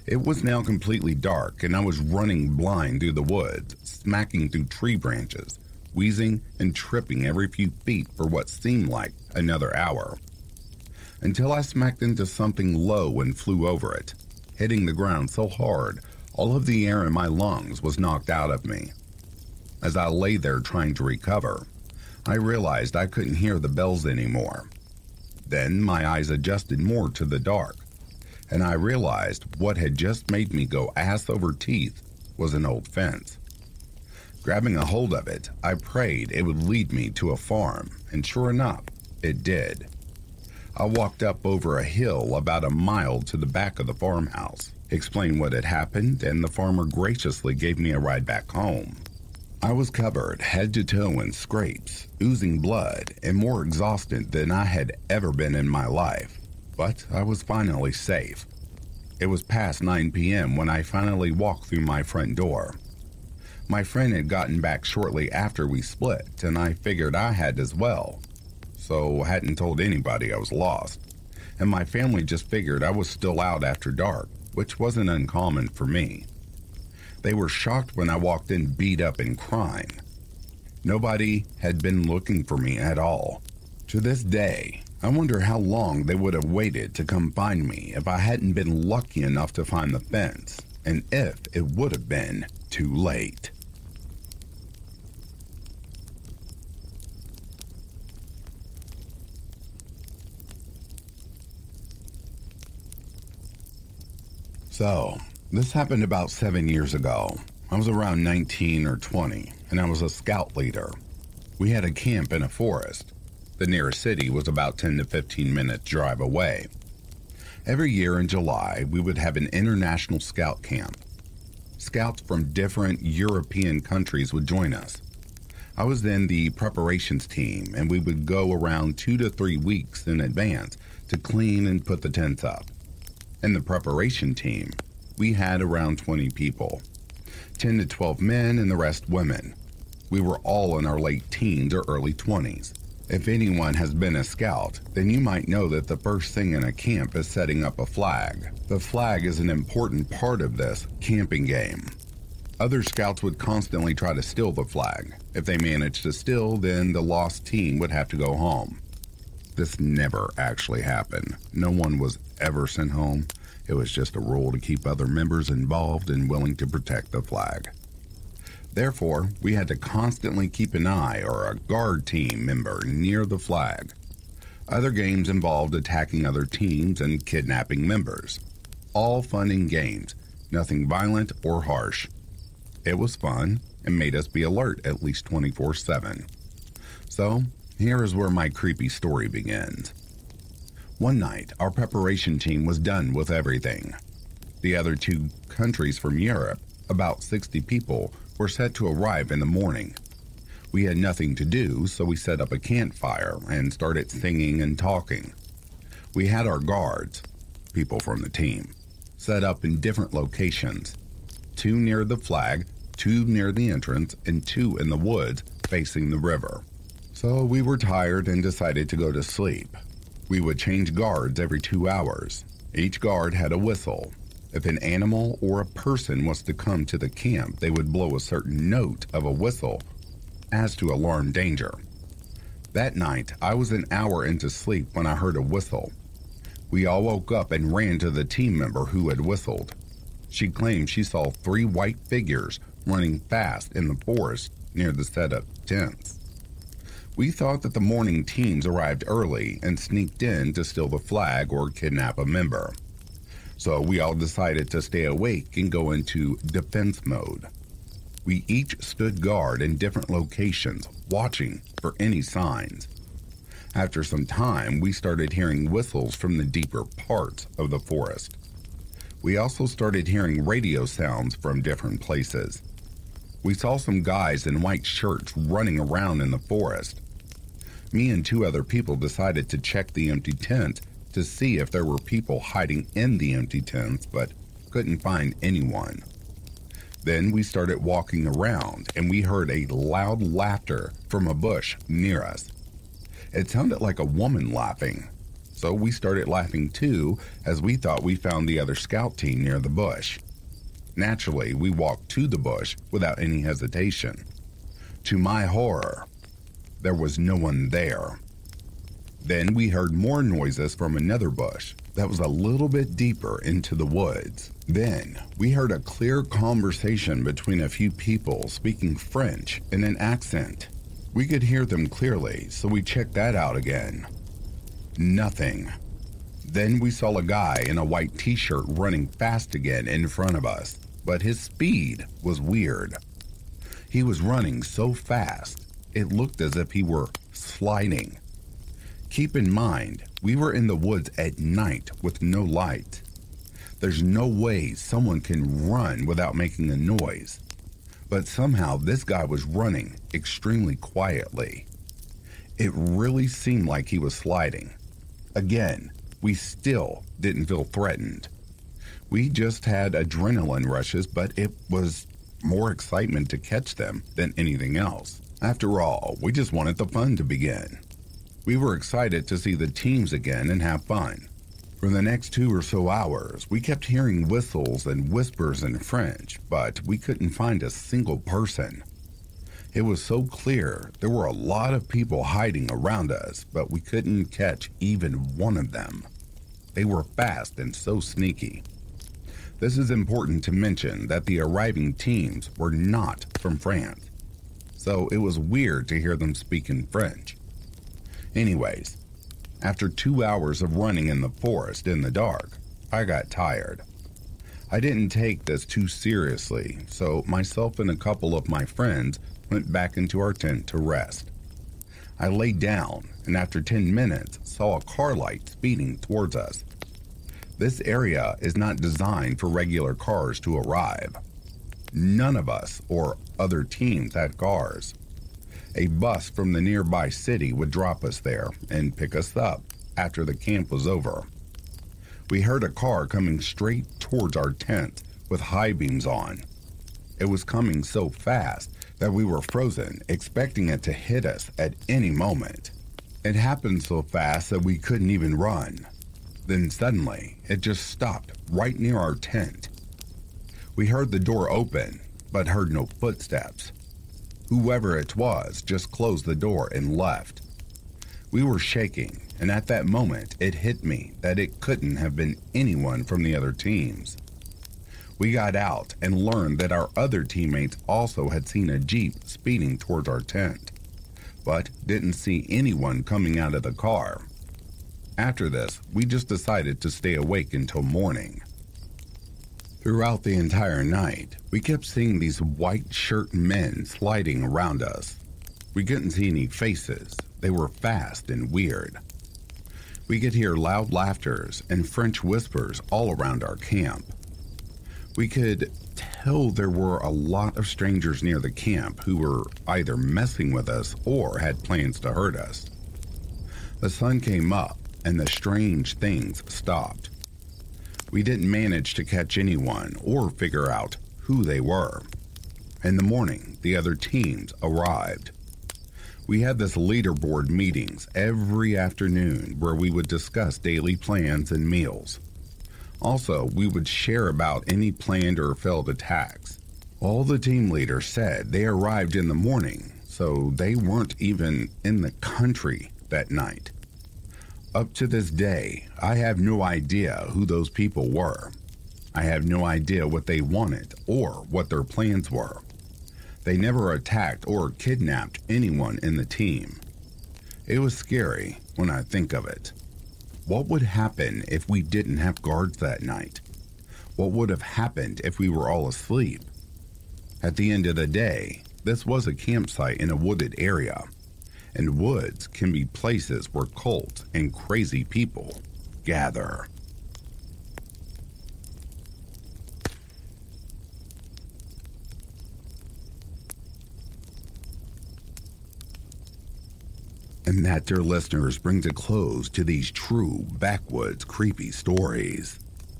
It was now completely dark, and I was running blind through the woods, smacking through tree branches, wheezing and tripping every few feet for what seemed like another hour. Until I smacked into something low and flew over it, hitting the ground so hard all of the air in my lungs was knocked out of me. As I lay there trying to recover, I realized I couldn't hear the bells anymore. Then my eyes adjusted more to the dark, and I realized what had just made me go ass over teeth was an old fence. Grabbing a hold of it, I prayed it would lead me to a farm, and sure enough, it did. I walked up over a hill about a mile to the back of the farmhouse, explained what had happened, and the farmer graciously gave me a ride back home. I was covered head to toe in scrapes, oozing blood, and more exhausted than I had ever been in my life. But I was finally safe. It was past 9 p.m. when I finally walked through my front door. My friend had gotten back shortly after we split, and I figured I had as well. So I hadn't told anybody I was lost. And my family just figured I was still out after dark, which wasn't uncommon for me. They were shocked when I walked in beat up and crying. Nobody had been looking for me at all. To this day, I wonder how long they would have waited to come find me if I hadn't been lucky enough to find the fence, and if it would have been too late. So, this happened about seven years ago. I was around 19 or 20, and I was a scout leader. We had a camp in a forest. The nearest city was about 10 to 15 minutes drive away. Every year in July, we would have an international scout camp. Scouts from different European countries would join us. I was then the preparations team, and we would go around two to three weeks in advance to clean and put the tents up. In the preparation team, we had around 20 people 10 to 12 men and the rest women. We were all in our late teens or early 20s. If anyone has been a scout, then you might know that the first thing in a camp is setting up a flag. The flag is an important part of this camping game. Other scouts would constantly try to steal the flag. If they managed to steal, then the lost team would have to go home. This never actually happened. No one was ever sent home. It was just a rule to keep other members involved and willing to protect the flag. Therefore, we had to constantly keep an eye or a guard team member near the flag. Other games involved attacking other teams and kidnapping members. All fun and games, nothing violent or harsh. It was fun and made us be alert at least 24 7. So, here is where my creepy story begins. One night, our preparation team was done with everything. The other two countries from Europe, about 60 people, were set to arrive in the morning. We had nothing to do, so we set up a campfire and started singing and talking. We had our guards, people from the team, set up in different locations two near the flag, two near the entrance, and two in the woods facing the river. So we were tired and decided to go to sleep. We would change guards every two hours. Each guard had a whistle. If an animal or a person was to come to the camp, they would blow a certain note of a whistle as to alarm danger. That night, I was an hour into sleep when I heard a whistle. We all woke up and ran to the team member who had whistled. She claimed she saw three white figures running fast in the forest near the set up tents. We thought that the morning teams arrived early and sneaked in to steal the flag or kidnap a member. So we all decided to stay awake and go into defense mode. We each stood guard in different locations, watching for any signs. After some time, we started hearing whistles from the deeper parts of the forest. We also started hearing radio sounds from different places. We saw some guys in white shirts running around in the forest. Me and two other people decided to check the empty tent to see if there were people hiding in the empty tents, but couldn't find anyone. Then we started walking around and we heard a loud laughter from a bush near us. It sounded like a woman laughing. So we started laughing too, as we thought we found the other scout team near the bush. Naturally, we walked to the bush without any hesitation. To my horror, there was no one there. Then we heard more noises from another bush that was a little bit deeper into the woods. Then we heard a clear conversation between a few people speaking French in an accent. We could hear them clearly, so we checked that out again. Nothing. Then we saw a guy in a white t shirt running fast again in front of us, but his speed was weird. He was running so fast, it looked as if he were sliding. Keep in mind, we were in the woods at night with no light. There's no way someone can run without making a noise. But somehow this guy was running extremely quietly. It really seemed like he was sliding. Again, we still didn't feel threatened. We just had adrenaline rushes, but it was more excitement to catch them than anything else. After all, we just wanted the fun to begin. We were excited to see the teams again and have fun. For the next two or so hours, we kept hearing whistles and whispers in French, but we couldn't find a single person. It was so clear there were a lot of people hiding around us, but we couldn't catch even one of them. They were fast and so sneaky. This is important to mention that the arriving teams were not from France, so it was weird to hear them speak in French. Anyways, after two hours of running in the forest in the dark, I got tired. I didn't take this too seriously, so myself and a couple of my friends went back into our tent to rest. I lay down and after 10 minutes saw a car light speeding towards us. This area is not designed for regular cars to arrive. None of us or other teams had cars. A bus from the nearby city would drop us there and pick us up after the camp was over. We heard a car coming straight towards our tent with high beams on. It was coming so fast that we were frozen, expecting it to hit us at any moment. It happened so fast that we couldn't even run. Then suddenly, it just stopped right near our tent. We heard the door open, but heard no footsteps. Whoever it was just closed the door and left. We were shaking, and at that moment it hit me that it couldn't have been anyone from the other teams. We got out and learned that our other teammates also had seen a Jeep speeding towards our tent, but didn't see anyone coming out of the car. After this, we just decided to stay awake until morning. Throughout the entire night, we kept seeing these white shirt men sliding around us. We couldn't see any faces, they were fast and weird. We could hear loud laughters and French whispers all around our camp. We could tell there were a lot of strangers near the camp who were either messing with us or had plans to hurt us. The sun came up and the strange things stopped. We didn't manage to catch anyone or figure out who they were. In the morning, the other teams arrived. We had this leaderboard meetings every afternoon where we would discuss daily plans and meals. Also, we would share about any planned or failed attacks. All the team leaders said they arrived in the morning, so they weren't even in the country that night. Up to this day, I have no idea who those people were. I have no idea what they wanted or what their plans were. They never attacked or kidnapped anyone in the team. It was scary when I think of it. What would happen if we didn't have guards that night? What would have happened if we were all asleep? At the end of the day, this was a campsite in a wooded area, and woods can be places where cults and crazy people gather. And that, dear listeners, brings a close to these true backwoods creepy stories.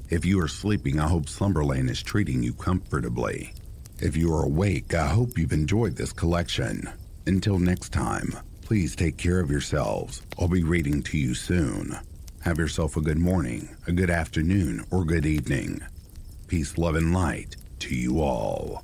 If you are sleeping, I hope Slumberland is treating you comfortably. If you are awake, I hope you've enjoyed this collection. Until next time, please take care of yourselves. I'll be reading to you soon. Have yourself a good morning, a good afternoon, or good evening. Peace, love, and light to you all.